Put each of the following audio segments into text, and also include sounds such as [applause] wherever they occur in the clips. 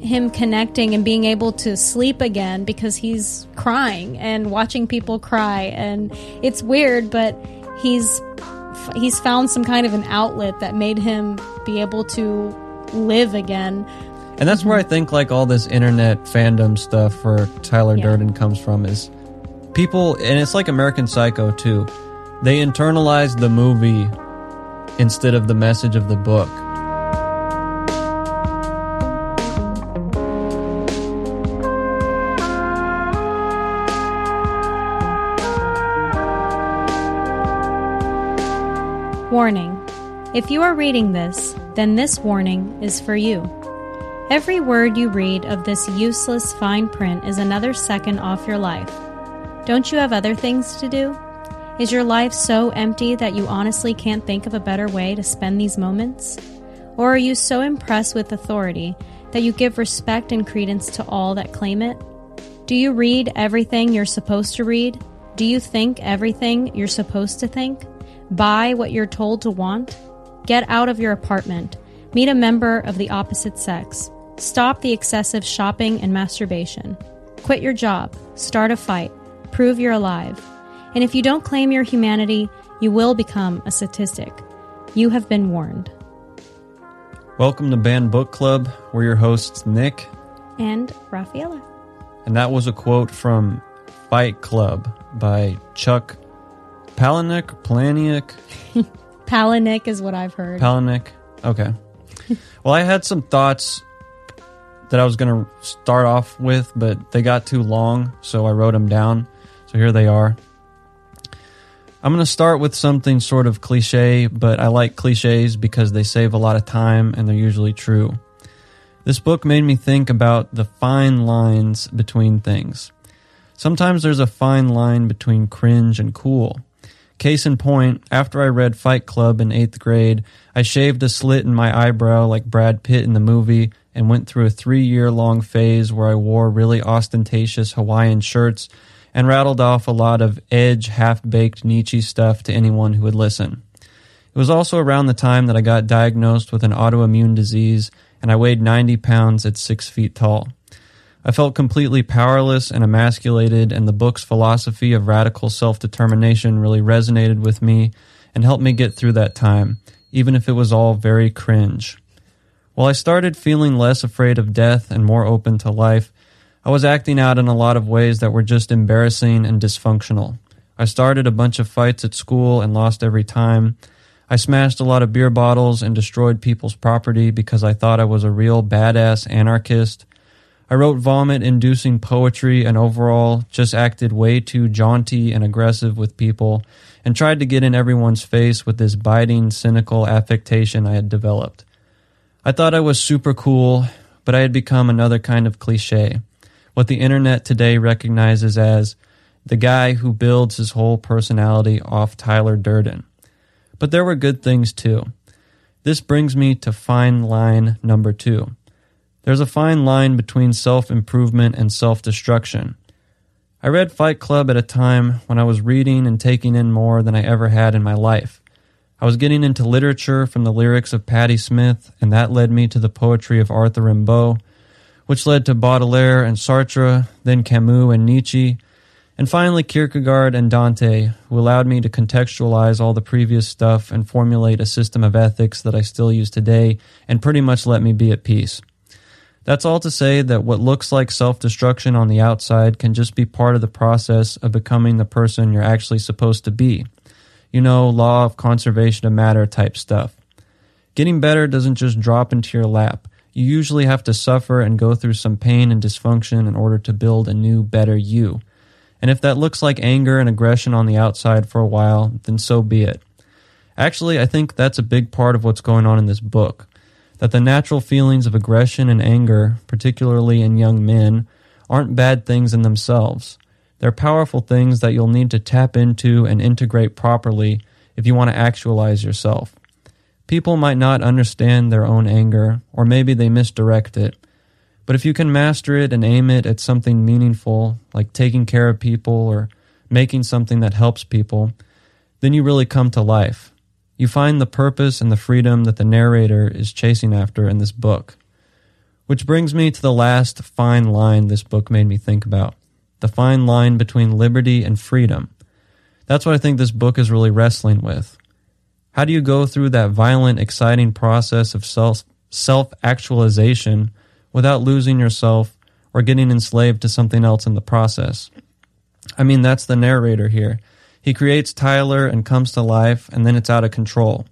him connecting and being able to sleep again because he's crying and watching people cry and it's weird but he's he's found some kind of an outlet that made him be able to live again And that's where I think like all this internet fandom stuff for Tyler Yeah. Durden comes from is people and it's like American Psycho too. They internalize the movie instead of the message of the book. If you are reading this, then this warning is for you. Every word you read of this useless fine print is another second off your life. Don't you have other things to do? Is your life so empty that you honestly can't think of a better way to spend these moments? Or are you so impressed with authority that you give respect and credence to all that claim it? Do you read everything you're supposed to read? Do you think everything you're supposed to think? Buy what you're told to want? Get out of your apartment. Meet a member of the opposite sex. Stop the excessive shopping and masturbation. Quit your job. Start a fight. Prove you're alive. And if you don't claim your humanity, you will become a statistic. You have been warned. Welcome to Banned Book Club. We're your hosts Nick, And Rafaela. and that was a quote from Fight Club by Chuck Palahniuk, Palahniuk, [laughs] Palahniuk is what I've heard. Palahniuk. Okay. [laughs] well, I had some thoughts that I was going to start off with, but they got too long, so I wrote them down. So here they are. I'm going to start with something sort of cliche, but I like cliches because they save a lot of time and they're usually true. This book made me think about the fine lines between things. Sometimes there's a fine line between cringe and cool. Case in point, after I read Fight Club in eighth grade, I shaved a slit in my eyebrow like Brad Pitt in the movie and went through a three year long phase where I wore really ostentatious Hawaiian shirts and rattled off a lot of edge, half baked Nietzsche stuff to anyone who would listen. It was also around the time that I got diagnosed with an autoimmune disease and I weighed 90 pounds at six feet tall. I felt completely powerless and emasculated, and the book's philosophy of radical self determination really resonated with me and helped me get through that time, even if it was all very cringe. While I started feeling less afraid of death and more open to life, I was acting out in a lot of ways that were just embarrassing and dysfunctional. I started a bunch of fights at school and lost every time. I smashed a lot of beer bottles and destroyed people's property because I thought I was a real badass anarchist. I wrote vomit inducing poetry and overall just acted way too jaunty and aggressive with people and tried to get in everyone's face with this biting, cynical affectation I had developed. I thought I was super cool, but I had become another kind of cliche. What the internet today recognizes as the guy who builds his whole personality off Tyler Durden. But there were good things too. This brings me to fine line number two. There's a fine line between self improvement and self destruction. I read Fight Club at a time when I was reading and taking in more than I ever had in my life. I was getting into literature from the lyrics of Patti Smith, and that led me to the poetry of Arthur Rimbaud, which led to Baudelaire and Sartre, then Camus and Nietzsche, and finally Kierkegaard and Dante, who allowed me to contextualize all the previous stuff and formulate a system of ethics that I still use today and pretty much let me be at peace. That's all to say that what looks like self destruction on the outside can just be part of the process of becoming the person you're actually supposed to be. You know, law of conservation of matter type stuff. Getting better doesn't just drop into your lap. You usually have to suffer and go through some pain and dysfunction in order to build a new, better you. And if that looks like anger and aggression on the outside for a while, then so be it. Actually, I think that's a big part of what's going on in this book. That the natural feelings of aggression and anger, particularly in young men, aren't bad things in themselves. They're powerful things that you'll need to tap into and integrate properly if you want to actualize yourself. People might not understand their own anger, or maybe they misdirect it. But if you can master it and aim it at something meaningful, like taking care of people or making something that helps people, then you really come to life. You find the purpose and the freedom that the narrator is chasing after in this book. Which brings me to the last fine line this book made me think about the fine line between liberty and freedom. That's what I think this book is really wrestling with. How do you go through that violent, exciting process of self self actualization without losing yourself or getting enslaved to something else in the process? I mean, that's the narrator here. He creates Tyler and comes to life, and then it's out of control.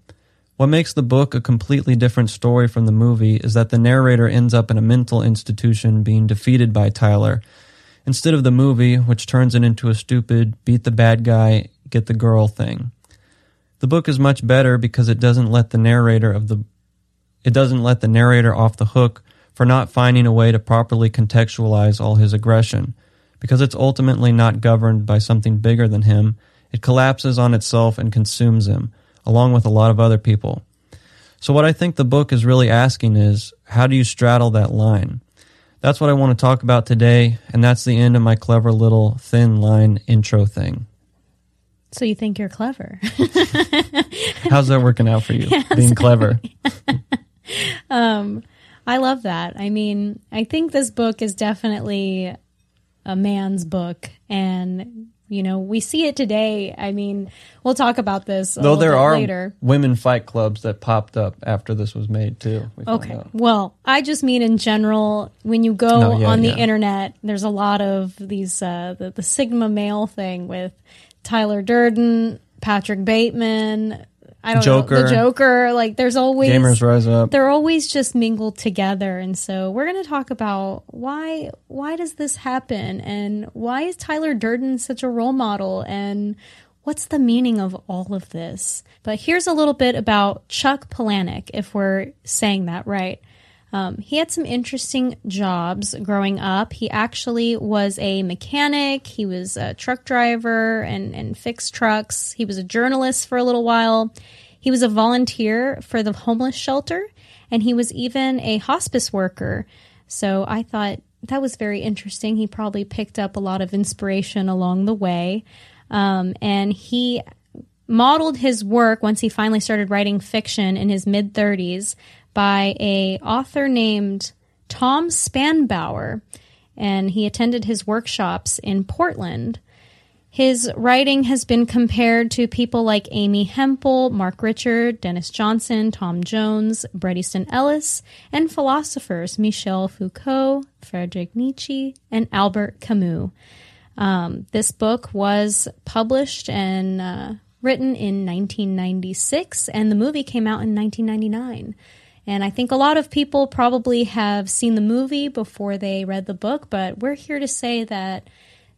What makes the book a completely different story from the movie is that the narrator ends up in a mental institution being defeated by Tyler, instead of the movie, which turns it into a stupid beat the bad guy, get the girl thing. The book is much better because it doesn't let the narrator of the it doesn't let the narrator off the hook for not finding a way to properly contextualize all his aggression. Because it's ultimately not governed by something bigger than him, it collapses on itself and consumes him, along with a lot of other people. So, what I think the book is really asking is how do you straddle that line? That's what I want to talk about today, and that's the end of my clever little thin line intro thing. So you think you're clever? [laughs] How's that working out for you? [laughs] Yes. Being clever. [laughs] um, I love that. I mean, I think this book is definitely a man's book, and you know, we see it today. I mean, we'll talk about this a Though there are later. women fight clubs that popped up after this was made too. we Okay. Well, I just mean in general, when you go No, yeah, on the yeah. internet, there's a lot of these uh, the, the Sigma male thing with Tyler Durden, Patrick Bateman. I don't know Joker. the Joker. Like, there's always Gamers rise up. they're always just mingled together and so we're going to talk about why why does this happen and why is Tyler Durden such a role model and what's the meaning of all of this but here's a little bit about Chuck Palahniuk if we're saying that right um, he had some interesting jobs growing up. He actually was a mechanic, he was a truck driver and, and fixed trucks. He was a journalist for a little while. He was a volunteer for the homeless shelter, and he was even a hospice worker. So I thought that was very interesting. He probably picked up a lot of inspiration along the way. Um, and he modeled his work once he finally started writing fiction in his mid 30s by a author named Tom Spanbauer and he attended his workshops in Portland. His writing has been compared to people like Amy Hempel, Mark Richard, Denis Johnson, Tom Jones, Bret Easton Ellis, and philosophers Michel Foucault, Friedrich Nietzsche, and Albert Camus. Um, this book was published and uh, written in 1996, and the movie came out in 1999. And I think a lot of people probably have seen the movie before they read the book, but we're here to say that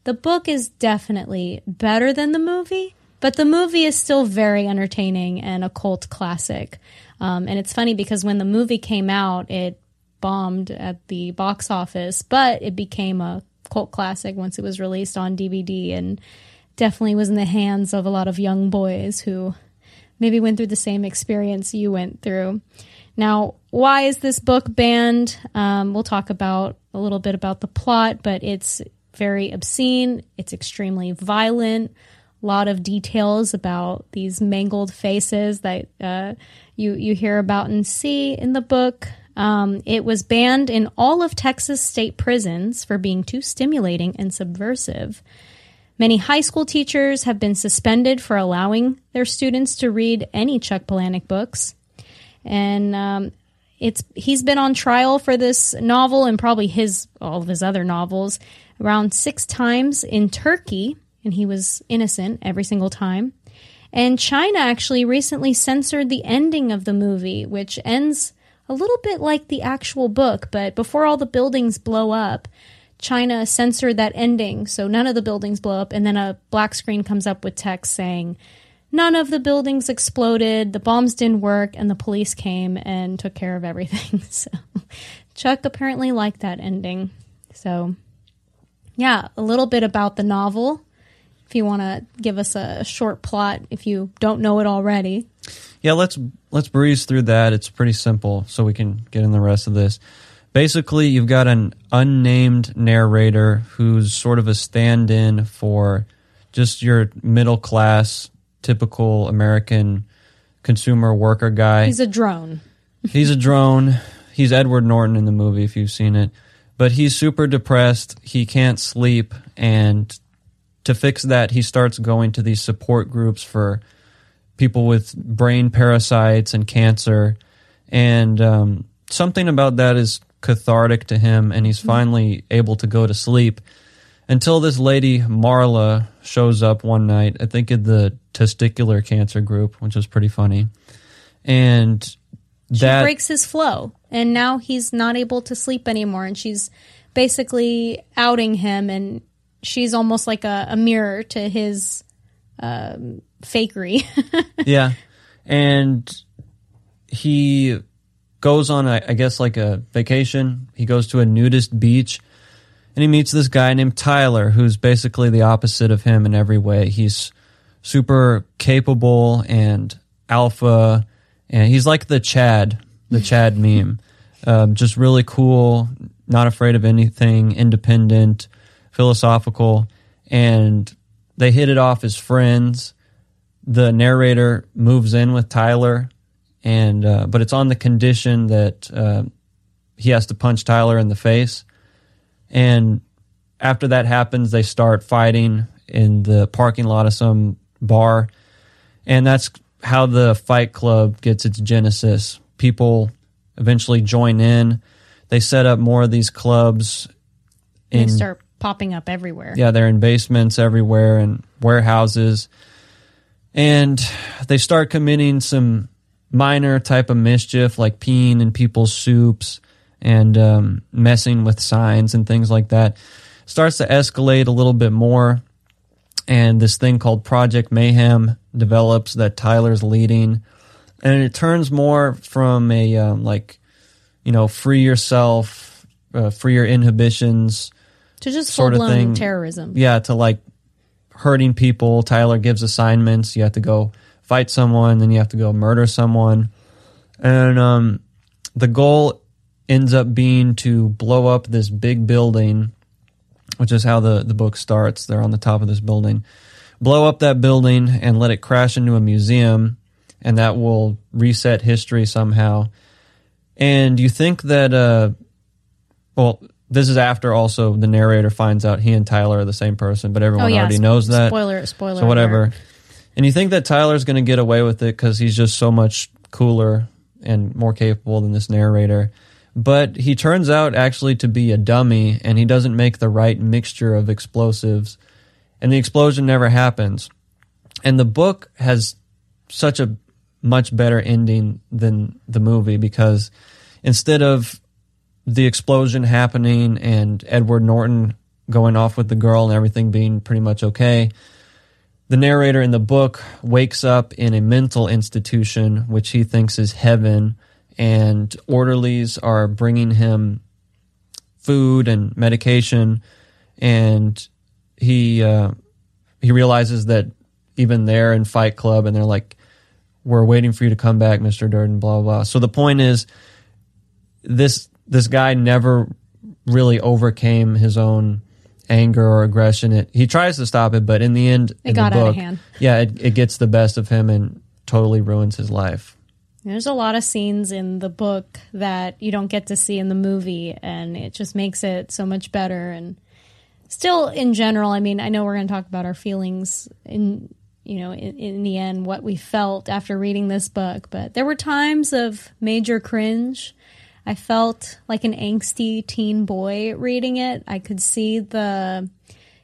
the book is definitely better than the movie, but the movie is still very entertaining and a cult classic. Um, and it's funny because when the movie came out, it bombed at the box office, but it became a cult classic once it was released on DVD and definitely was in the hands of a lot of young boys who maybe went through the same experience you went through. Now, why is this book banned? Um, we'll talk about a little bit about the plot, but it's very obscene. It's extremely violent. A lot of details about these mangled faces that uh, you you hear about and see in the book. Um, it was banned in all of Texas state prisons for being too stimulating and subversive. Many high school teachers have been suspended for allowing their students to read any Chuck Palahniuk books and um, it's he's been on trial for this novel and probably his all of his other novels around six times in Turkey, and he was innocent every single time. And China actually recently censored the ending of the movie, which ends a little bit like the actual book, but before all the buildings blow up, China censored that ending, so none of the buildings blow up, and then a black screen comes up with text saying, None of the buildings exploded, the bombs didn't work, and the police came and took care of everything. [laughs] So Chuck apparently liked that ending. So, yeah, a little bit about the novel. If you want to give us a short plot, if you don't know it already. Yeah, let's let's breeze through that. It's pretty simple, so we can get in the rest of this. Basically, you've got an unnamed narrator who's sort of a stand-in for just your middle class, typical American consumer worker guy. He's a drone. He's a drone. he's Edward Norton in the movie if you've seen it, but he's super depressed. He can't sleep, and to fix that, he starts going to these support groups for people with brain parasites and cancer, and um, something about that is cathartic to him, and he's finally able to go to sleep. Until this lady Marla shows up one night, I think in the testicular cancer group, which was pretty funny, and She breaks his flow, and now he's not able to sleep anymore. And she's basically outing him, and she's almost like a, a mirror to his um, fakery. [laughs] yeah, and he goes on, I guess, like a vacation. He goes to a nudist beach, and he meets this guy named Tyler, who's basically the opposite of him in every way. He's super capable and alpha, and he's like the Chad, the [laughs] Chad meme. Um, just really cool, not afraid of anything, independent, philosophical, and they hit it off as friends. The narrator moves in with Tyler, and uh, but it's on the condition that uh, he has to punch Tyler in the face. And after that happens, they start fighting in the parking lot of some bar. And that's how the Fight Club gets its genesis. People eventually join in. They set up more of these clubs and they start popping up everywhere. yeah, they're in basements everywhere and warehouses. And they start committing some minor type of mischief like peeing in people's soups and um, messing with signs and things like that. Starts to escalate a little bit more. And this thing called Project Mayhem develops that Tyler's leading. And it turns more from a, um, like, you know, free yourself, uh, free your inhibitions, To just sort of thing. terrorism. yeah, to like hurting people. Tyler gives assignments. You have to go fight someone, then you have to go murder someone. And um, the goal ends up being to blow up this big building, which is how the, the book starts. They're on the top of this building. Blow up that building and let it crash into a museum, and that will reset history somehow. And you think that, uh, well, this is after also the narrator finds out he and Tyler are the same person, but Oh everyone yeah, already knows that. Spoiler, spoiler. So whatever. alert. And you think that Tyler's going to get away with it because he's just so much cooler and more capable than this narrator. But he turns out actually to be a dummy and he doesn't make the right mixture of explosives. And the explosion never happens. And the book has such a much better ending than the movie because instead of the explosion happening and Edward Norton going off with the girl and everything being pretty much okay, the narrator in the book wakes up in a mental institution, which he thinks is heaven, and orderlies are bringing him food and medication, and he uh, he realizes that even they're in Fight Club, and they're like, "We're waiting for you to come back, Mister Durden." Blah blah. blah. So the point is, this this guy never really overcame his own anger or aggression. It he tries to stop it, but in the end, It in got the out of hand. Yeah, it, it gets the best of him and totally ruins his life. There's a lot of scenes in the book that you don't get to see in the movie, and it just makes it so much better. And still, in general, I mean, I know we're going to talk about our feelings in you know in, in the end what we felt after reading this book, but there were times of major cringe. I felt like an angsty teen boy reading it. I could see the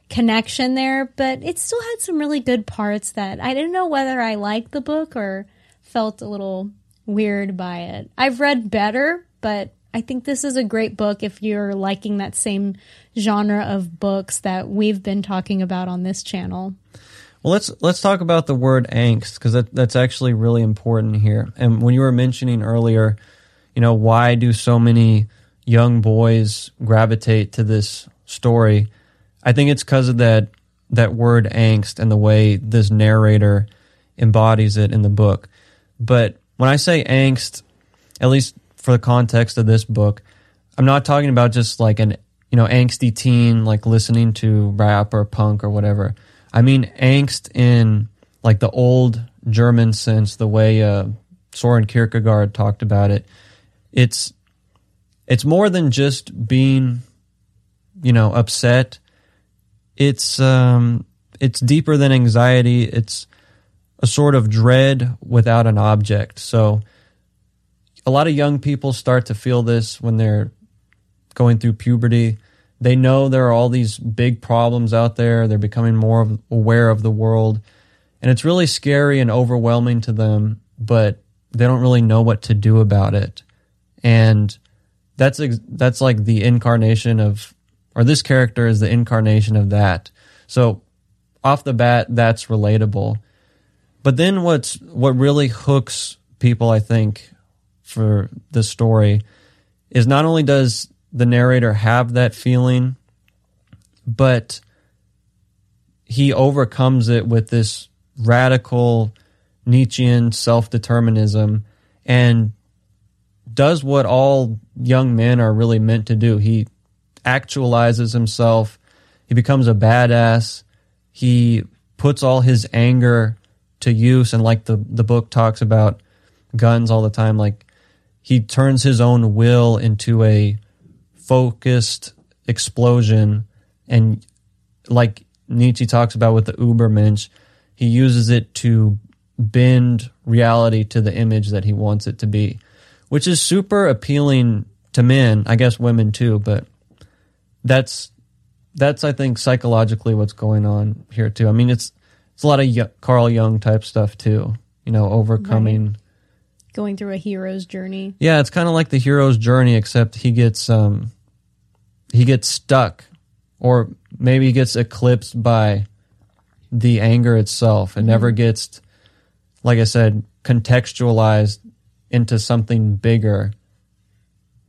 connection there, but it still had some really good parts that I didn't know whether I liked the book or felt a little weird by it. I've read better, but I think this is a great book if you're liking that same genre of books that we've been talking about on this channel. Well, let's let's talk about the word angst because that, that's actually really important here. And when you were mentioning earlier, you know, why do so many young boys gravitate to this story? I think it's because of that that word angst and the way this narrator embodies it in the book. But when I say angst, at least for the context of this book, I'm not talking about just like an you know angsty teen like listening to rap or punk or whatever. I mean angst in like the old German sense, the way uh, Soren Kierkegaard talked about it. It's it's more than just being, you know, upset. It's um, it's deeper than anxiety. It's a sort of dread without an object. So a lot of young people start to feel this when they're going through puberty. They know there are all these big problems out there. They're becoming more aware of the world. And it's really scary and overwhelming to them, but they don't really know what to do about it. And that's that's like the incarnation of or this character is the incarnation of that. So off the bat that's relatable. But then what's what really hooks people I think for the story is not only does the narrator have that feeling, but he overcomes it with this radical Nietzschean self determinism and does what all young men are really meant to do. He actualizes himself, he becomes a badass, he puts all his anger to use, and like the, the book talks about guns all the time, like he turns his own will into a focused explosion and like Nietzsche talks about with the Ubermensch, he uses it to bend reality to the image that he wants it to be, which is super appealing to men, I guess women too, but that's that's I think psychologically what's going on here too. I mean, it's it's a lot of Carl Jung type stuff too, you know, overcoming right. going through a hero's journey. Yeah, it's kind of like the hero's journey except he gets um he gets stuck or maybe he gets eclipsed by the anger itself and mm-hmm. never gets like I said contextualized into something bigger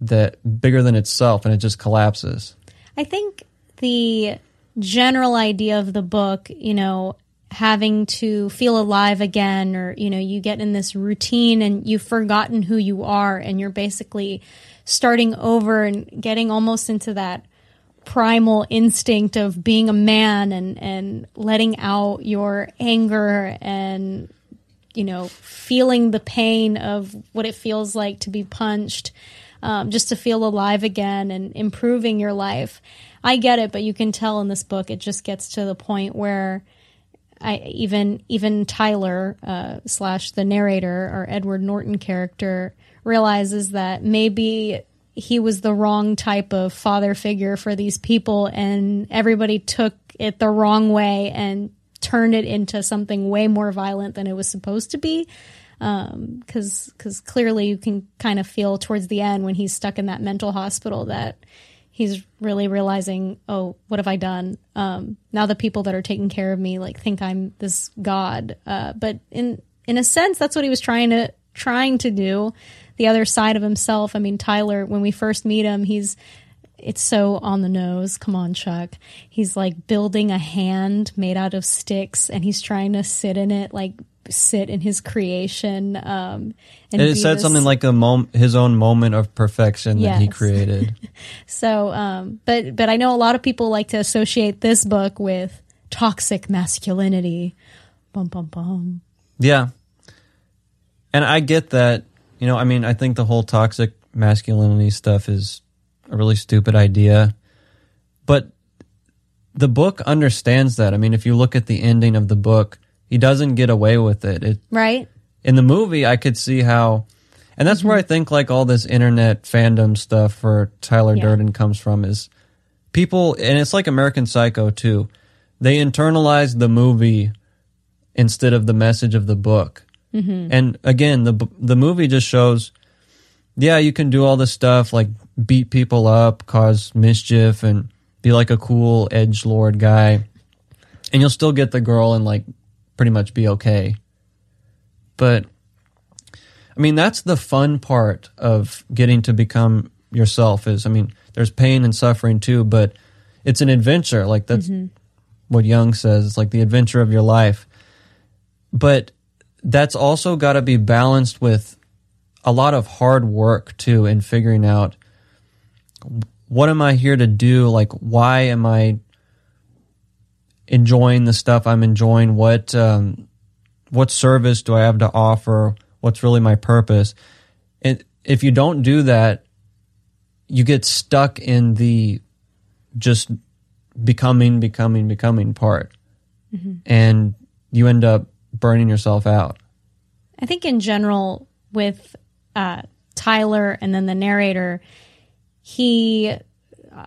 that bigger than itself and it just collapses. I think the general idea of the book, you know, having to feel alive again or you know, you get in this routine and you've forgotten who you are and you're basically starting over and getting almost into that primal instinct of being a man and and letting out your anger and you know feeling the pain of what it feels like to be punched um, just to feel alive again and improving your life. I get it but you can tell in this book it just gets to the point where I even even Tyler uh, slash the narrator or Edward Norton character realizes that maybe he was the wrong type of father figure for these people and everybody took it the wrong way and turned it into something way more violent than it was supposed to be. Because um, because clearly you can kind of feel towards the end when he's stuck in that mental hospital that he's really realizing oh what have i done um, now the people that are taking care of me like think i'm this god uh, but in in a sense that's what he was trying to trying to do the other side of himself. I mean, Tyler, when we first meet him, he's it's so on the nose. Come on, Chuck. He's like building a hand made out of sticks and he's trying to sit in it, like sit in his creation. Um, and, and it said this, something like a mom, his own moment of perfection yes. that he created. [laughs] so, um, but, but I know a lot of people like to associate this book with toxic masculinity. Bum, bum, bum. Yeah. And I get that you know, I mean, I think the whole toxic masculinity stuff is a really stupid idea. But the book understands that. I mean, if you look at the ending of the book, he doesn't get away with it. it right. In the movie, I could see how, and that's mm-hmm. where I think like all this internet fandom stuff for Tyler yeah. Durden comes from is people, and it's like American Psycho too. They internalize the movie instead of the message of the book. Mm-hmm. And again, the the movie just shows, yeah, you can do all this stuff like beat people up, cause mischief, and be like a cool edge lord guy, and you'll still get the girl and like pretty much be okay. But I mean, that's the fun part of getting to become yourself. Is I mean, there's pain and suffering too, but it's an adventure. Like that's mm-hmm. what Jung says. It's like the adventure of your life. But that's also got to be balanced with a lot of hard work too in figuring out what am I here to do? Like, why am I enjoying the stuff I'm enjoying? What um, what service do I have to offer? What's really my purpose? And if you don't do that, you get stuck in the just becoming, becoming, becoming part. And you end up burning yourself out. I think in general with uh, Tyler and then the narrator, he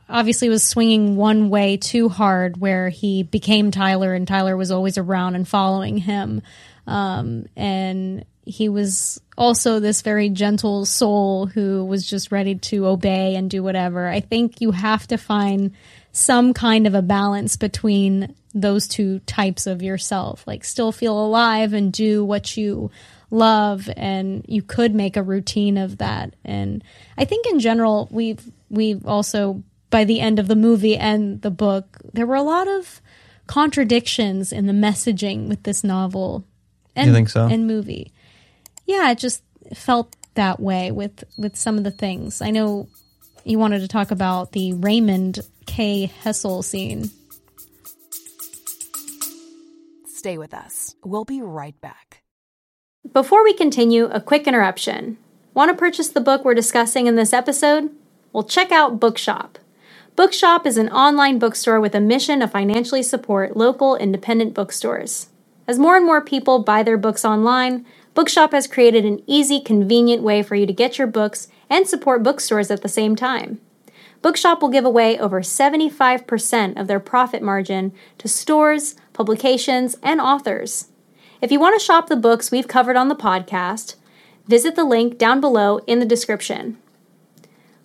obviously was swinging one way too hard, where he became Tyler and Tyler was always around and following him, um, and he was also this very gentle soul who was just ready to obey and do whatever. I think you have to find some kind of a balance between those two types of yourself. Like, still feel alive and do what you love, and you could make a routine of that. And I think in general, we've we've also by the end of the movie and the book, there were a lot of contradictions in the messaging with this novel. And, You think so? And movie, yeah, it just felt that way with with some of the things. I know you wanted to talk about the Raymond K. Hessel scene. Stay with us. We'll be right back. Before we continue, a quick interruption. Want to purchase the book we're discussing in this episode? Well, check out Bookshop. Bookshop is an online bookstore with a mission to financially support local independent bookstores. As more and more people buy their books online, Bookshop has created an easy, convenient way for you to get your books and support bookstores at the same time. Bookshop will give away over 75% of their profit margin to stores, publications, and authors. If you want to shop the books we've covered on the podcast, visit the link down below in the description.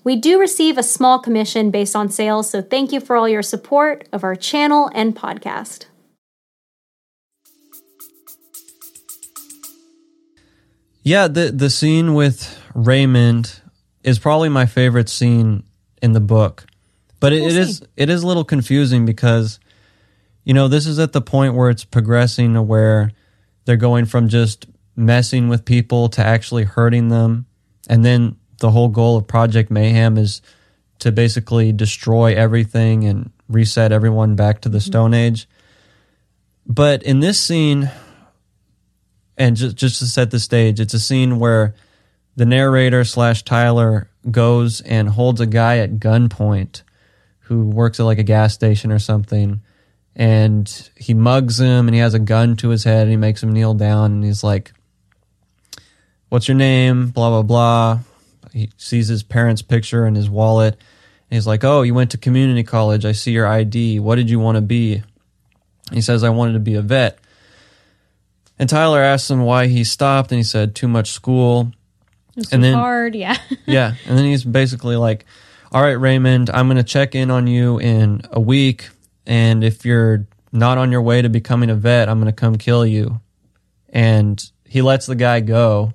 We do receive a small commission based on sales, so thank you for all your support of our channel and podcast. Yeah, the the scene with Raymond is probably my favorite scene in the book. But it, Cool it is it is a little confusing because you know, this is at the point where it's progressing to where they're going from just messing with people to actually hurting them. And then the whole goal of Project Mayhem is to basically destroy everything and reset everyone back to the Stone Age. But in this scene, and just just to set the stage, it's a scene where the narrator slash Tyler goes and holds a guy at gunpoint who works at like a gas station or something, and he mugs him and he has a gun to his head and he makes him kneel down and he's like, "What's your name?" Blah blah blah. He sees his parents' picture in his wallet. And he's like, "Oh, you went to community college. I see your ID. What did you want to be?" He says, "I wanted to be a vet." And Tyler asks him why he stopped, and he said, "Too much school." It was And then- hard, yeah. [laughs] yeah. And then he's basically like, all right, Raymond, I'm going to check in on you in a week. And if you're not on your way to becoming a vet, I'm going to come kill you. And he lets the guy go.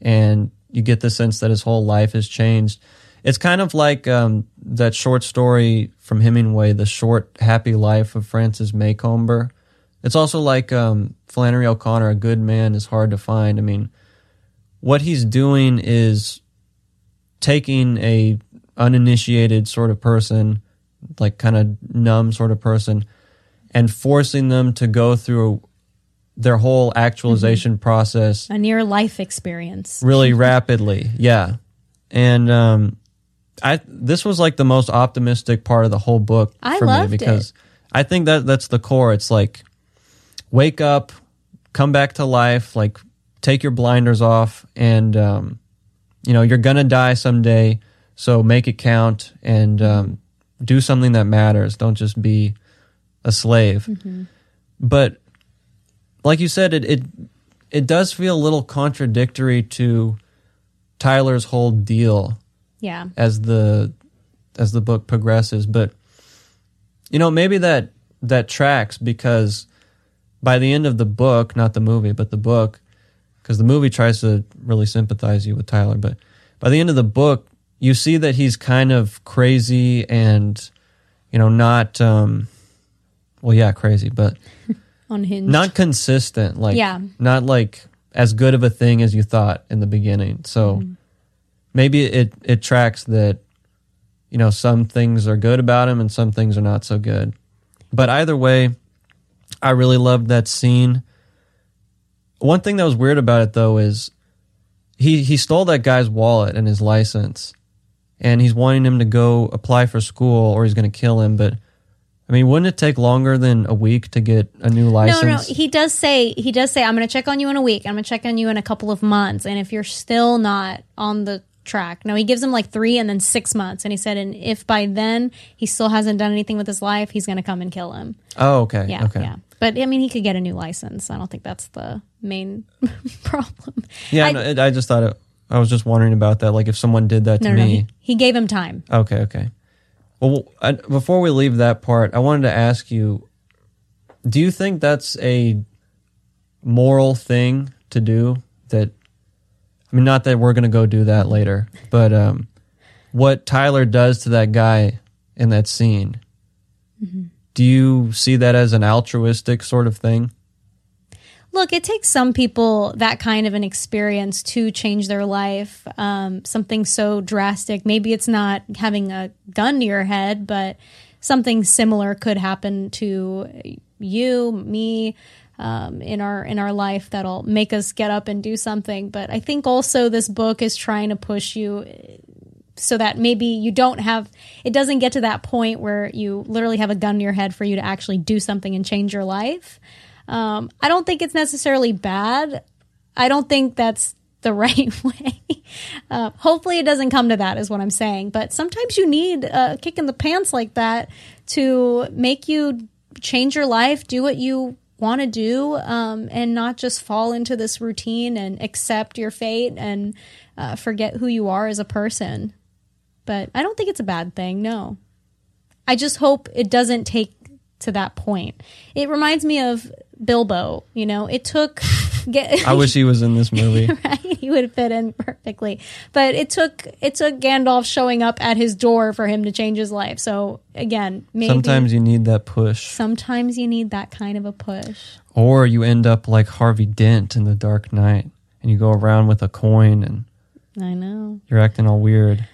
And you get the sense that his whole life has changed. It's kind of like um, that short story from Hemingway, The Short Happy Life of Francis Macomber. It's also like um, Flannery O'Connor, A Good Man is Hard to Find. I mean, what he's doing is taking a uninitiated sort of person, like kind of numb sort of person, and forcing them to go through their whole actualization process A near life experience. really [laughs] rapidly. Yeah. And um I this was like the most optimistic part of the whole book I for me it. because I think that that's the core. It's like wake up, come back to life, like take your blinders off and um you know, you're to die someday, so make it count and um do something that matters. Don't just be a slave. But like you said, it, it it does feel a little contradictory to Tyler's whole deal Yeah. as the as the book progresses. But you know, maybe that that tracks because by the end of the book, not the movie, but the book, because the movie tries to really sympathize you with Tyler, but by the end of the book, you see that he's kind of crazy and you know not um well yeah crazy but [laughs] Unhinged. not consistent like Yeah. not like as good of a thing as you thought in the beginning so mm-hmm. maybe it it tracks that you know some things are good about him and some things are not so good but either way i really loved that scene one thing that was weird about it though is he he stole that guy's wallet and his license and he's wanting him to go apply for school or he's going to kill him. But I mean, wouldn't it take longer than a week to get a new license? No, no. He does say he does say I'm going to check on you in a week. I'm going to check on you in a couple of months, and if you're still not on the track, no, he gives him like three and then six months, and he said, and if by then he still hasn't done anything with his life, he's going to come and kill him. oh, okay. Yeah, okay. yeah. But I mean, he could get a new license. I don't think that's the main [laughs] problem. Yeah, I- no, it, I just thought it. I was just wondering about that. Like if someone did that to No, no, me. he, he gave him time. Okay, okay. Well, I, before we leave that part, I wanted to ask you: Do you think that's a moral thing to do? That I mean, not that we're going to go do that later, but um, what Tyler does to that guy in that scene. Do you see that as an altruistic sort of thing? Look, it takes some people that kind of an experience to change their life. Um, something so drastic. Maybe it's not having a gun to your head, but something similar could happen to you, me, um, in our in our life that'll make us get up and do something. But I think also this book is trying to push you so that maybe you don't have it doesn't get to that point where you literally have a gun to your head for you to actually do something and change your life. Um, I don't think it's necessarily bad. I don't think that's the [laughs] right way. Uh, hopefully, it doesn't come to that, is what I'm saying. But sometimes you need a kick in the pants like that to make you change your life, do what you want to do, um, and not just fall into this routine and accept your fate and uh, forget who you are as a person. But I don't think it's a bad thing. No. I just hope it doesn't take to that point. It reminds me of Bilbo. You know, it took. [laughs] Get, I wish he was in this movie. [laughs] right? He would fit in perfectly. But it took it took Gandalf showing up at his door for him to change his life. So again, maybe Sometimes you need that push. sometimes you need that kind of a push. Or you end up like Harvey Dent in The Dark Knight and you go around with a coin and I know. you're acting all weird.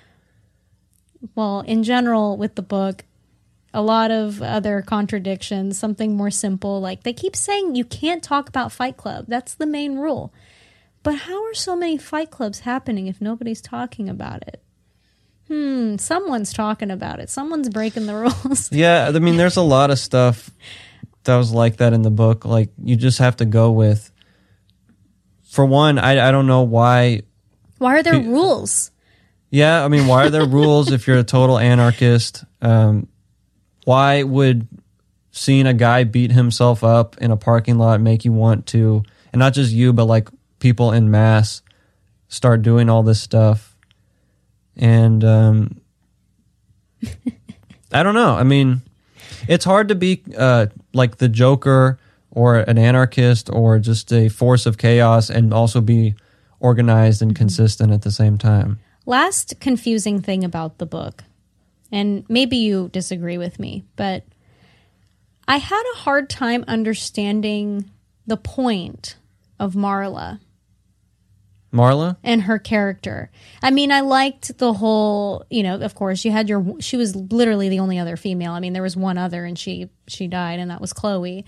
Well, in general, with the book, a lot of other contradictions, something more simple. Like they keep saying you can't talk about Fight Club. That's the main rule. But how are so many Fight Clubs happening if nobody's talking about it? Hmm, someone's talking about it. Someone's breaking the [laughs] rules. Yeah, I mean, there's a lot of stuff that was like that in the book. Like, you just have to go with. For one, I, I don't know why. Why are there rules? Yeah, I mean, why are there rules if you're a total anarchist? Um, why would seeing a guy beat himself up in a parking lot make you want to, and not just you, but like people in mass, start doing all this stuff? And um, [laughs] I don't know. I mean, it's hard to be uh, like the Joker or an anarchist or just a force of chaos and also be organized and consistent at the same time. Last confusing thing about the book, and maybe you disagree with me, but I had a hard time understanding the point of Marla Marla? and her character. I mean, I liked the whole, you know, of course, you had your she was literally the only other female. I mean, there was one other and she she died and that was Chloe.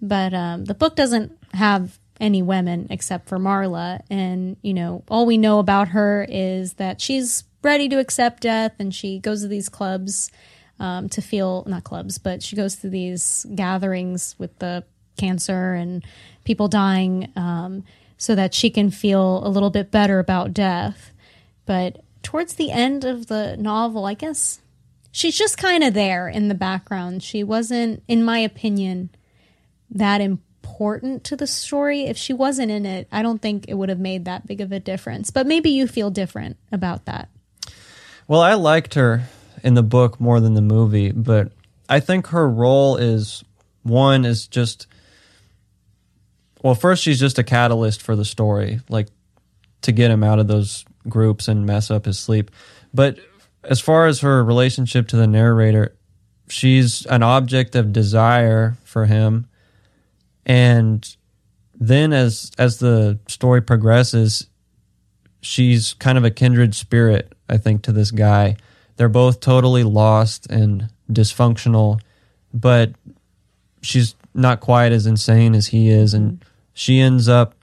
But um the book doesn't have any women except for Marla and, you know, all we know about her is that she's ready to accept death and she goes to these clubs um, to feel not clubs, but she goes to these gatherings with the cancer and people dying um, so that she can feel a little bit better about death. But towards the end of the novel, I guess she's just kind of there in the background. She wasn't, in my opinion, that important to the story. If she wasn't in it, I don't think it would have made that big of a difference. But maybe you feel different about that. Well, I liked her in the book more than the movie, but I think her role is one is just well, first she's just a catalyst for the story, like to get him out of those groups and mess up his sleep. But as far as her relationship to the narrator, she's an object of desire for him. And then as as the story progresses, she's kind of a kindred spirit, I think, to this guy. They're both totally lost and dysfunctional, but she's not quite as insane as he is, and she ends up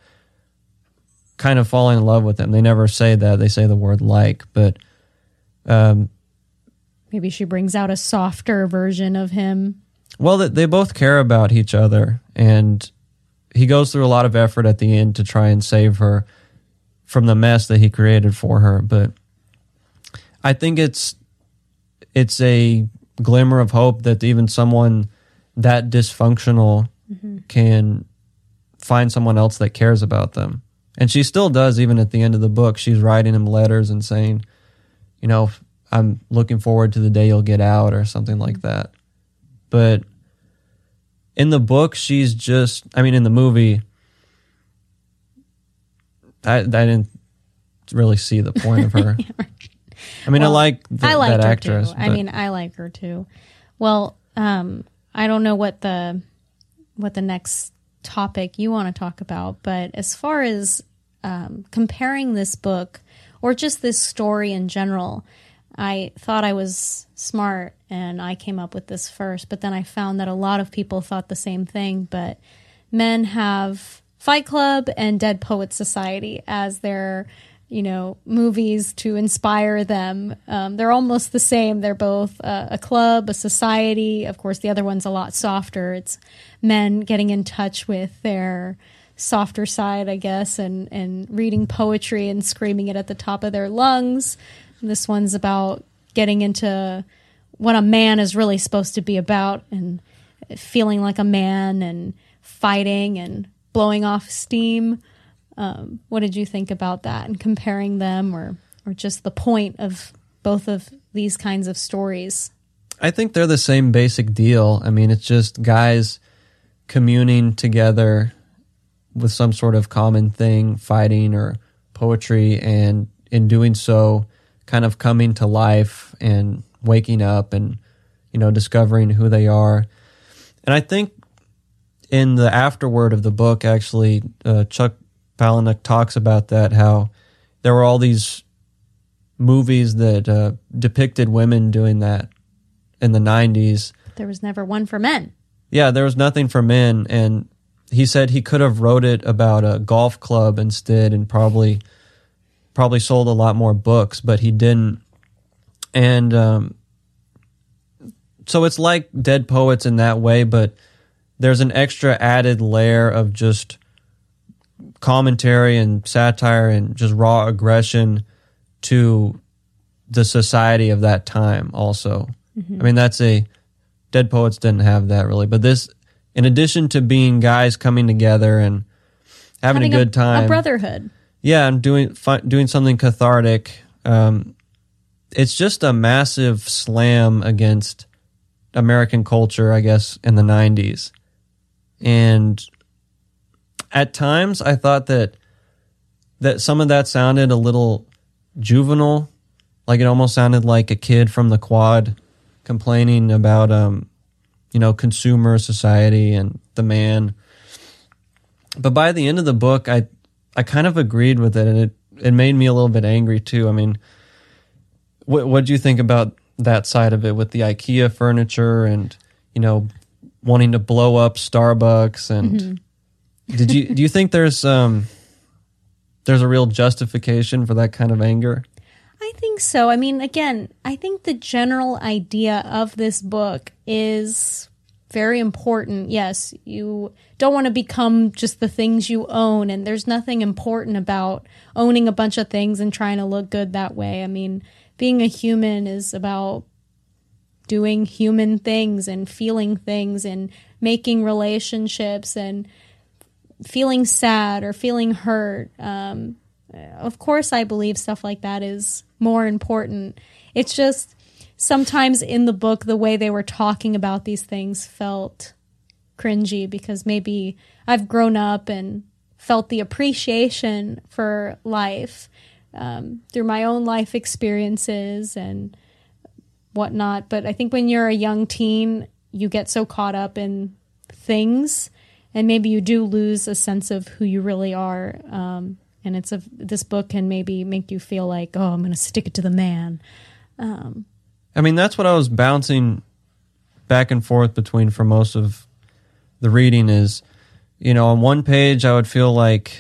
kind of falling in love with him. They never say that; they say the word "like," but Um, Maybe she brings out a softer version of him. well, they, they both care about each other, and he goes through a lot of effort at the end to try and save her from the mess that he created for her. But I think it's it's a glimmer of hope that even someone that dysfunctional mm-hmm. can find someone else that cares about them. And she still does, even at the end of the book. She's writing him letters and saying, you know, I'm looking forward to the day you'll get out or something like mm-hmm. that. But in the book, she's just, I mean, in the movie, I, I didn't really see the point of her. [laughs] I mean, I like the, I liked that her actress. too. I mean, I like her too. Well, um, I don't know what the what the next topic you want to talk about, but as far as um, comparing this book or just this story in general, I thought I was smart and I came up with this first, but then I found that a lot of people thought the same thing. But men have Fight Club and Dead Poet Society as their, you know, movies to inspire them. Um, they're almost the same. They're both uh, a club, a society. Of course, the other one's a lot softer. It's men getting in touch with their softer side, I guess, and, and reading poetry and screaming it at the top of their lungs. This one's about getting into what a man is really supposed to be about and feeling like a man and fighting and blowing off steam. Um, what did you think about that and comparing them or, or just the point of both of these kinds of stories? I think they're the same basic deal. I mean, it's just guys communing together with some sort of common thing, fighting or poetry, and in doing so, kind of coming to life and waking up and, you know, discovering who they are. And I think in the afterword of the book, actually, uh, Chuck Palahniuk talks about that, how there were all these movies that uh, depicted women doing that in the 90s. There was never one for men. Yeah, there was nothing for men, and he said he could have wrote it about a golf club instead, and probably probably sold a lot more books, but he didn't. And um, so it's like Dead Poets in that way, but there's an extra added layer of just commentary and satire and just raw aggression to the society of that time also. I mean that's a Dead Poets didn't have that really, but this in addition to being guys coming together and having, Having a good time A brotherhood. yeah, I'm doing doing something cathartic. Um, it's just a massive slam against American culture, I guess, in the '90s, and at times I thought that that some of that sounded a little juvenile, like it almost sounded like a kid from the quad complaining about, um, you know, consumer society and the man. But by the end of the book, I I kind of agreed with it, and it it made me a little bit angry too. I mean, what what do you think about that side of it with the IKEA furniture and you know wanting to blow up Starbucks and did you do you think there's um there's a real justification for that kind of anger? I think so. I mean, again, I think the general idea of this book is very important. Yes, you don't want to become just the things you own, and there's nothing important about owning a bunch of things and trying to look good that way. I mean, being a human is about doing human things and feeling things and making relationships and feeling sad or feeling hurt. Um, of course, I believe stuff like that is more important. It's just sometimes in the book, the way they were talking about these things felt cringy because maybe I've grown up and felt the appreciation for life um, through my own life experiences and whatnot. But I think when you're a young teen, you get so caught up in things, and maybe you do lose a sense of who you really are. Um, and it's a this book can maybe make you feel like, oh, I'm going to stick it to the man. I mean, that's what I was bouncing back and forth between for most of the reading is, you know, on one page I would feel like,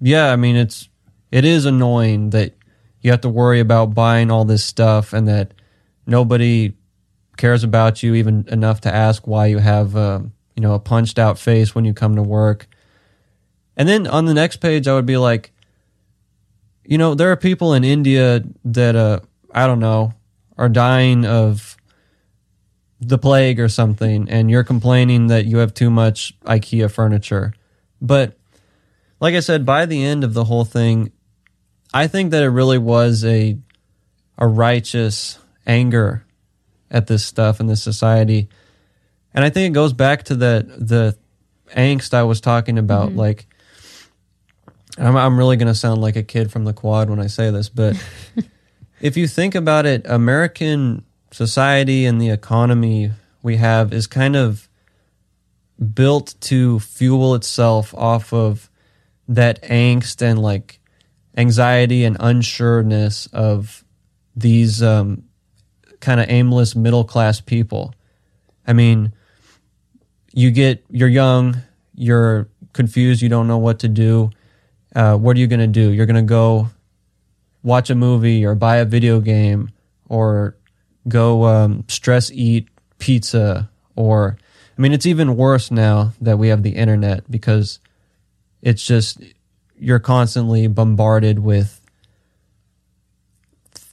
yeah, I mean, it's, it is annoying that you have to worry about buying all this stuff and that nobody cares about you even enough to ask why you have uh, you know a punched out face when you come to work. And then on the next page, I would be like, you know, there are people in India that uh, I don't know are dying of the plague or something, and you're complaining that you have too much IKEA furniture. But like I said, by the end of the whole thing, I think that it really was a a righteous anger at this stuff in this society. And I think it goes back to the the angst I was talking about. Like, I'm, I'm really going to sound like a kid from the quad when I say this, but [laughs] if you think about it, American society and the economy we have is kind of built to fuel itself off of that angst and like anxiety and unsureness of these um, kind of aimless middle class people. I mean, you get you're young, you're confused, you don't know what to do. Uh, what are you going to do? You're going to go watch a movie or buy a video game or go um, stress eat pizza or I mean, it's even worse now that we have the internet because it's just you're constantly bombarded with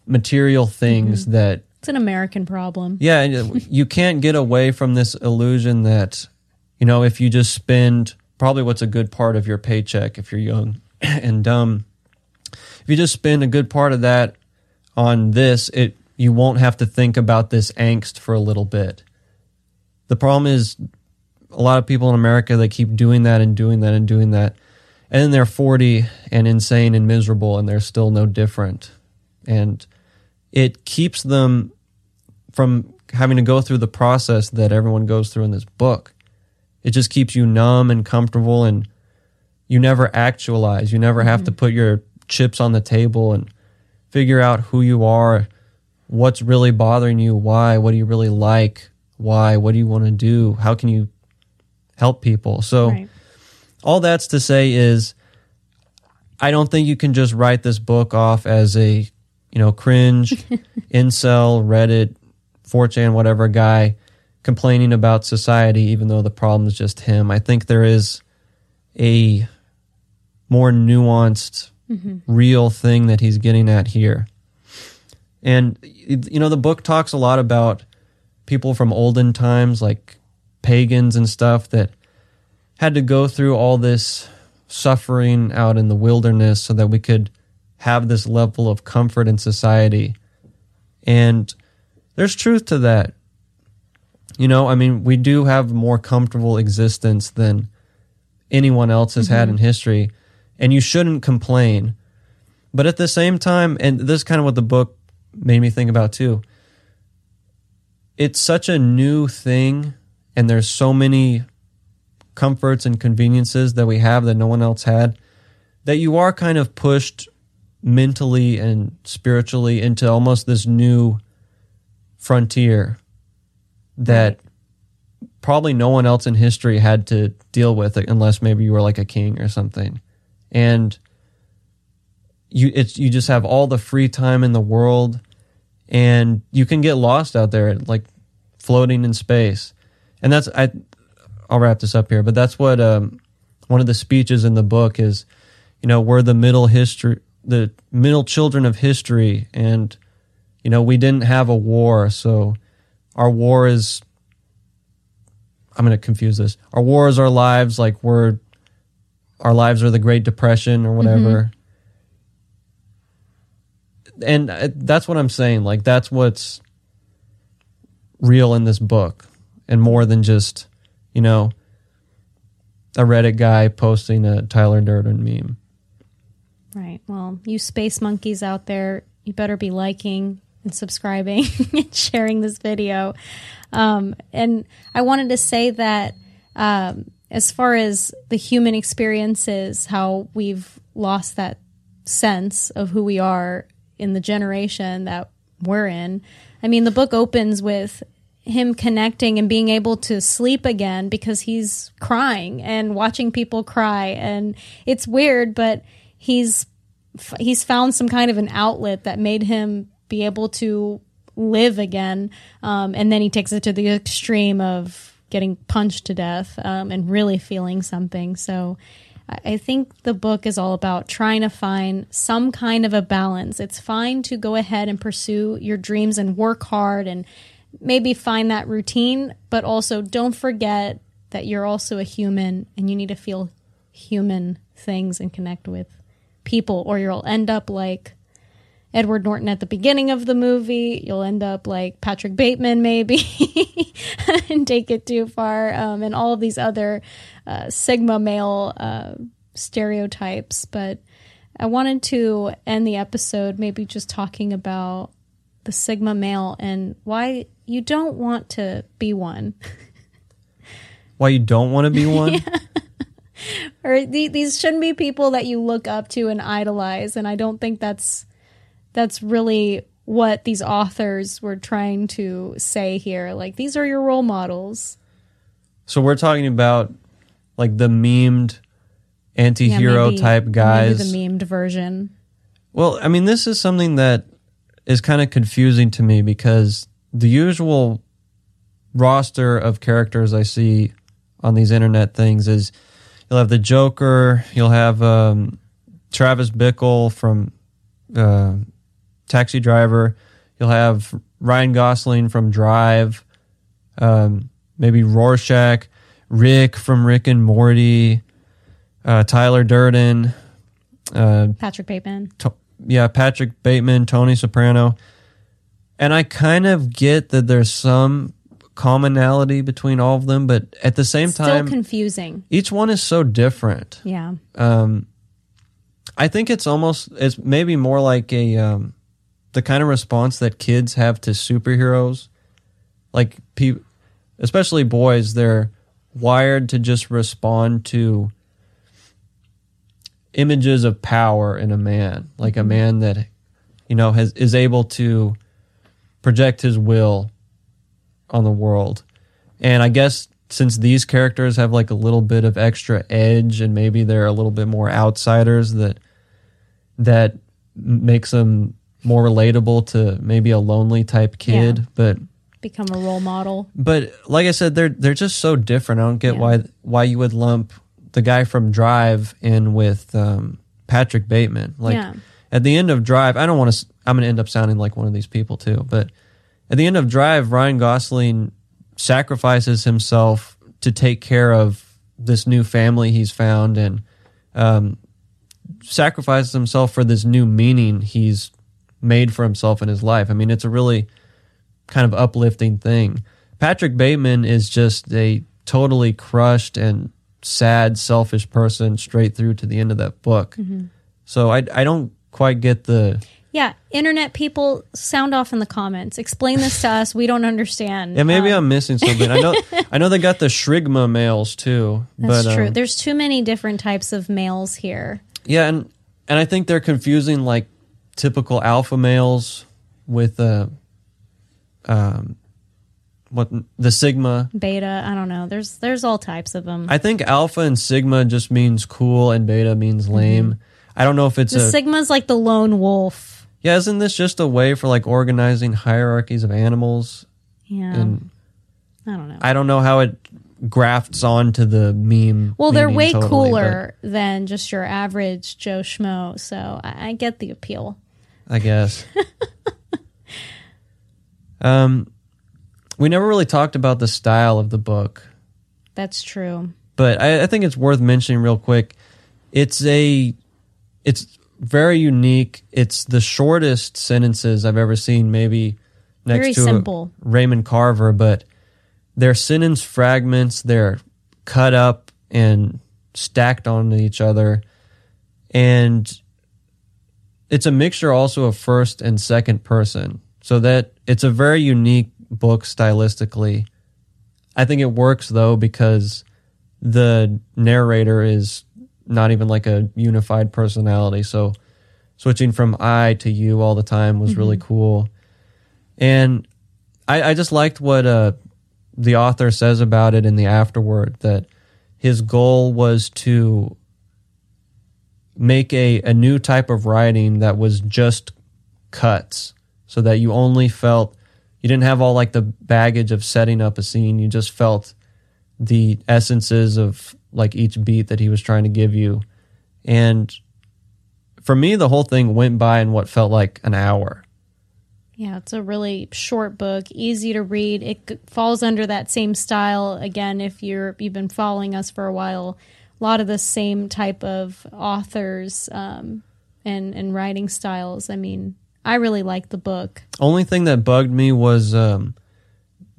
material things that It's an American problem. yeah, uh, you can't get away from this illusion that, you know, if you just spend probably what's a good part of your paycheck if you're young [clears throat] and dumb, if you just spend a good part of that on this, it you won't have to think about this angst for a little bit. The problem is a lot of people in America they keep doing that and doing that and doing that. And then they're 40 and insane and miserable and they're still no different. And it keeps them from having to go through the process that everyone goes through in this book. It just keeps you numb and comfortable and you never actualize. You never have to mm-hmm. put your chips on the table and figure out who you are, what's really bothering you, why, what do you really like, why, what do you want to do, how can you help people. So Right. all that's to say is I don't think you can just write this book off as a, you know, cringe, [laughs] incel, Reddit, 4chan, whatever guy complaining about society, even though the problem is just him. I think there is a more nuanced, mm-hmm. real thing that he's getting at here. And, you know, the book talks a lot about people from olden times, like pagans and stuff, that had to go through all this suffering out in the wilderness so that we could have this level of comfort in society. And there's truth to that. You know, I mean, we do have more comfortable existence than anyone else has had mm-hmm. in history, and you shouldn't complain. But at the same time, and this is kind of what the book made me think about too, it's such a new thing, and there's so many comforts and conveniences that we have that no one else had that you are kind of pushed mentally and spiritually into almost this new frontier that probably no one else in history had to deal with it unless maybe you were like a king or something and you it's you just have all the free time in the world and you can get lost out there like floating in space and that's i I'll wrap this up here, but that's what um, one of the speeches in the book is. You know, we're the middle history, the middle children of history, and you know we didn't have a war, so our war is. I'm going to confuse this. Our war is our lives, like we're, our lives are the Great Depression or whatever. And uh, that's what I'm saying. Like that's what's real in this book, and more than just you know, a Reddit guy posting a Tyler Durden meme. Right. Well, you space monkeys out there, you better be liking and subscribing [laughs] and sharing this video. Um, and I wanted to say that um, as far as the human experiences, how we've lost that sense of who we are in the generation that we're in. I mean, the book opens with him connecting and being able to sleep again because he's crying and watching people cry and it's weird but he's he's found some kind of an outlet that made him be able to live again. Um, and then he takes it to the extreme of getting punched to death um, and really feeling something. So I I think the book is all about trying to find some kind of a balance. It's fine to go ahead and pursue your dreams and work hard and maybe find that routine, but also don't forget that you're also a human and you need to feel human things and connect with people, or you'll end up like Edward Norton at the beginning of the movie. You'll end up like Patrick Bateman, maybe, [laughs] and take it too far, um, and all of these other uh, Sigma male uh, stereotypes. But I wanted to end the episode maybe just talking about the Sigma male and why you don't want to be one. [laughs] Why you don't want to be one? Or the, these shouldn't be people that you look up to and idolize and i don't think that's that's really what these authors were trying to say here. Like these are your role models. So we're talking about like the memed anti-hero maybe- type guys. the memed version. Well, I mean, this is something that is kind of confusing to me because the usual roster of characters I see on these internet things is you'll have the Joker, you'll have um, Travis Bickle from uh, Taxi Driver, you'll have Ryan Gosling from Drive, um, maybe Rorschach, Rick from Rick and Morty, uh, Tyler Durden. Uh, patrick bateman. To- yeah, Patrick Bateman, Tony Soprano. And I kind of get that there's some commonality between all of them, but at the same time still time, confusing each one is so different. yeah Um, I think it's almost it's maybe more like a um, the kind of response that kids have to superheroes. Like pe- especially boys, they're wired to just respond to images of power in a man, like a man that you know has is able to project his will on the world. And I guess since these characters have like a little bit of extra edge and maybe they're a little bit more outsiders that that makes them more relatable to maybe a lonely type kid, Yeah. but become a role model but like I said, they're they're just so different. I don't get Yeah. why why you would lump the guy from Drive in with um, Patrick Bateman. Like Yeah. at the end of Drive, I don't want to. I'm going to end up sounding like one of these people too. But at the end of Drive, Ryan Gosling sacrifices himself to take care of this new family he's found and um, sacrifices himself for this new meaning he's made for himself in his life. I mean, it's a really kind of uplifting thing. Patrick Bateman is just a totally crushed and sad, selfish person straight through to the end of that book. So I I don't quite get the yeah internet people sound off in the comments. Explain this to us. We don't understand. Yeah maybe Um, I'm missing something. I know [laughs] I know they got the Shrigma males too, that's but true. um, there's too many different types of males here. Yeah, and and I think they're confusing like typical alpha males with uh um what the sigma. Beta i don't know. There's there's all types of them I think alpha and sigma just means cool and beta means lame. I don't know if it's the a sigma's like the lone wolf yeah. Isn't this just a way for like organizing hierarchies of animals? yeah And i don't know I don't know how it grafts onto the meme. well they're way totally, cooler than just your average joe schmo so i, I get the appeal I guess. [laughs] um, we never really talked about the style of the book. that's true but I, I think it's worth mentioning real quick. It's a, it's very unique. It's the shortest sentences I've ever seen, maybe next Very to simple. Raymond Carver, but they're sentence fragments. They're cut up and stacked onto each other, and it's a mixture also of first and second person, so that it's a very unique book stylistically. I think it works though because the narrator is not even like a unified personality. So switching from I to you all the time was really cool. And I, I just liked what uh, the author says about it in the afterword that his goal was to make a, a new type of writing that was just cuts so that you only felt you didn't have all like the baggage of setting up a scene you just felt the essences of like each beat that he was trying to give you and for me the whole thing went by in what felt like an hour Yeah, it's a really short book, easy to read. It falls under that same style again if you're you've been following us for a while. A lot of the same type of authors um, and and writing styles. I mean, I really like the book. only thing that bugged me was um,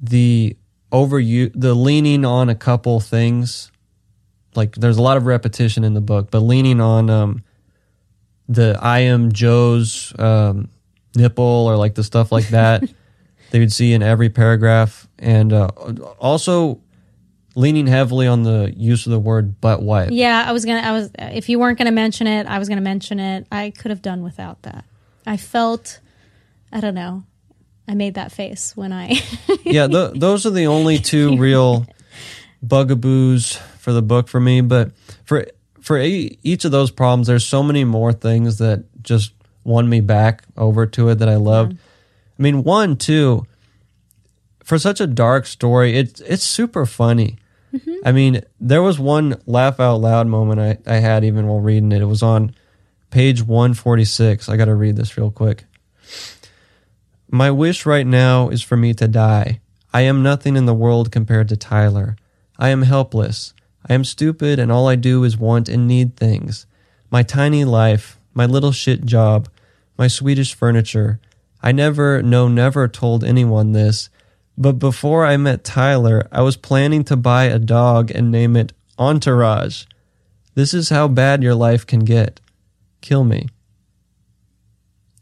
the over you the leaning on a couple things like there's a lot of repetition in the book but leaning on um, the i am joe's um, nipple or like the stuff like that [laughs] they would see in every paragraph and uh, also leaning heavily on the use of the word butt wipe Yeah, I was gonna. I was. If you weren't gonna mention it, I was gonna mention it. I could have done without that. I felt. I don't know. I made that face when I. yeah, th- [laughs] those are the only two [laughs] real bugaboos for the book for me. But for for each of those problems, there's so many more things that just won me back over to it that I loved. I mean, one, two, for such a dark story, it's it's super funny. Mm-hmm. I mean, there was one laugh out loud moment I, I had even while reading it. It was on page 146. I got to read this real quick. My wish right now is for me to die. I am nothing in the world compared to Tyler. I am helpless. I am stupid, and all I do is want and need things. My tiny life, my little shit job, my Swedish furniture. I never, no, never told anyone this, but before I met Tyler, I was planning to buy a dog and name it Entourage. This is how bad your life can get. Kill me.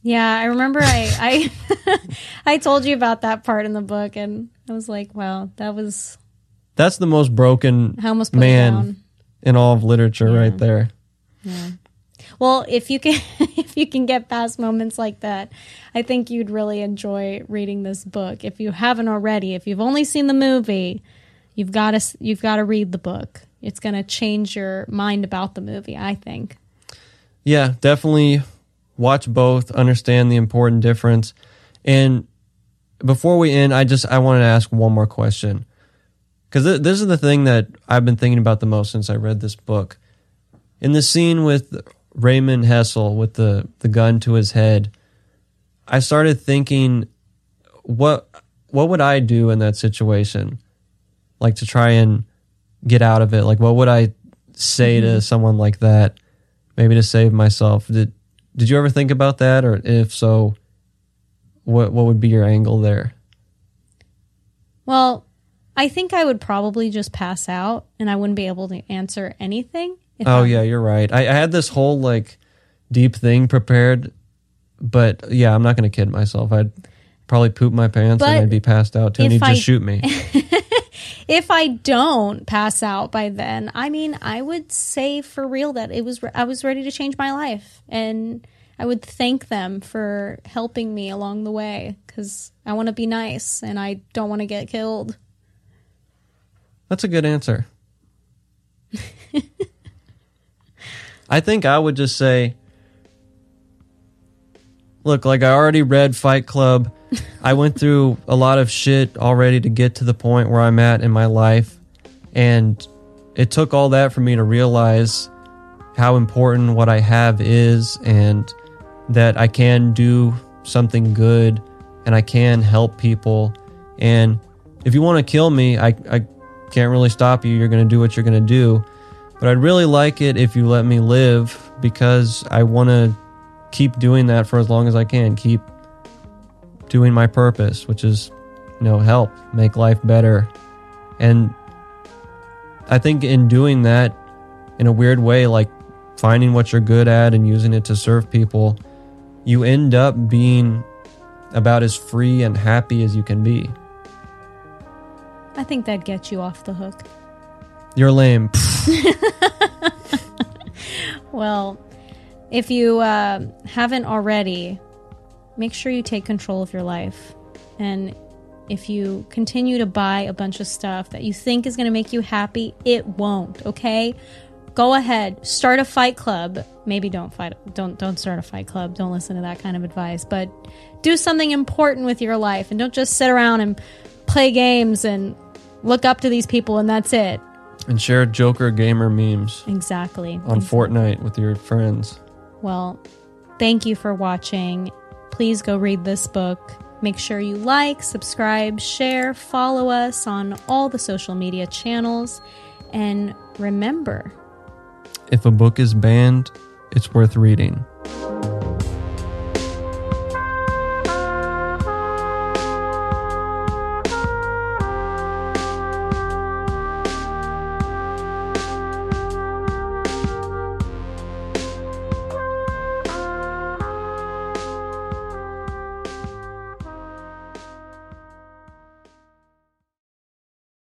yeah, I remember. I I [laughs] I told you about that part in the book, and I was like, "Wow, that was." That's the most broken I almost put man in all of literature Yeah. right there. Well, if you can [laughs] if you can get past moments like that, I think you'd really enjoy reading this book. If you haven't already, if you've only seen the movie, you've got to you've got to read the book. It's going to change your mind about the movie, I think. Yeah, definitely watch both, understand the important difference. And before we end, I just I wanted to ask one more question. Cuz th- this is the thing that I've been thinking about the most since I read this book. In the scene with Raymond Hessel with the the gun to his head, I started thinking what what would I do in that situation? Like to try and get out of it. Like what would I say to mm-hmm. someone like that? maybe to save myself. Did did you ever think about that, or if so, what what would be your angle there? Well, I think I would probably just pass out and I wouldn't be able to answer anything. if Oh I- yeah, you're right. I, I had this whole like deep thing prepared, but yeah, I'm not gonna kid myself. I'd probably poop my pants and I'd be passed out too, and he'd I- just shoot me. [laughs] [laughs] if I don't pass out by then, I mean, I would say for real that it was I was ready to change my life, and I would thank them for helping me along the way because I want to be nice and I don't want to get killed. That's a good answer. I think I would just say, look, like I already read Fight Club. I went through a lot of shit already to get to the point where I'm at in my life. And it took all that for me to realize how important what I have is and that I can do something good and I can help people. And if you want to kill me, I, I can't really stop you. You're going to do what you're going to do. But I'd really like it if you let me live because I want to keep doing that for as long as I can. Keep doing my purpose, which is, you know, help make life better. And I think in doing that, in a weird way, like finding what you're good at and using it to serve people, you end up being about as free and happy as you can be. I think that gets you off the hook. You're lame. [laughs] Well, if you uh, haven't already, make sure you take control of your life. And if you continue to buy a bunch of stuff that you think is going to make you happy, it won't, okay? go ahead, start a fight club. Maybe don't fight don't don't start a fight club. Don't listen to that kind of advice, but do something important with your life and don't just sit around and play games and look up to these people and that's it. And share Joker gamer memes Exactly. on Fortnite with your friends. Well, thank you for watching. Please go read this book. Make sure you like, subscribe, share, follow us on all the social media channels. And remember, If a book is banned, it's worth reading.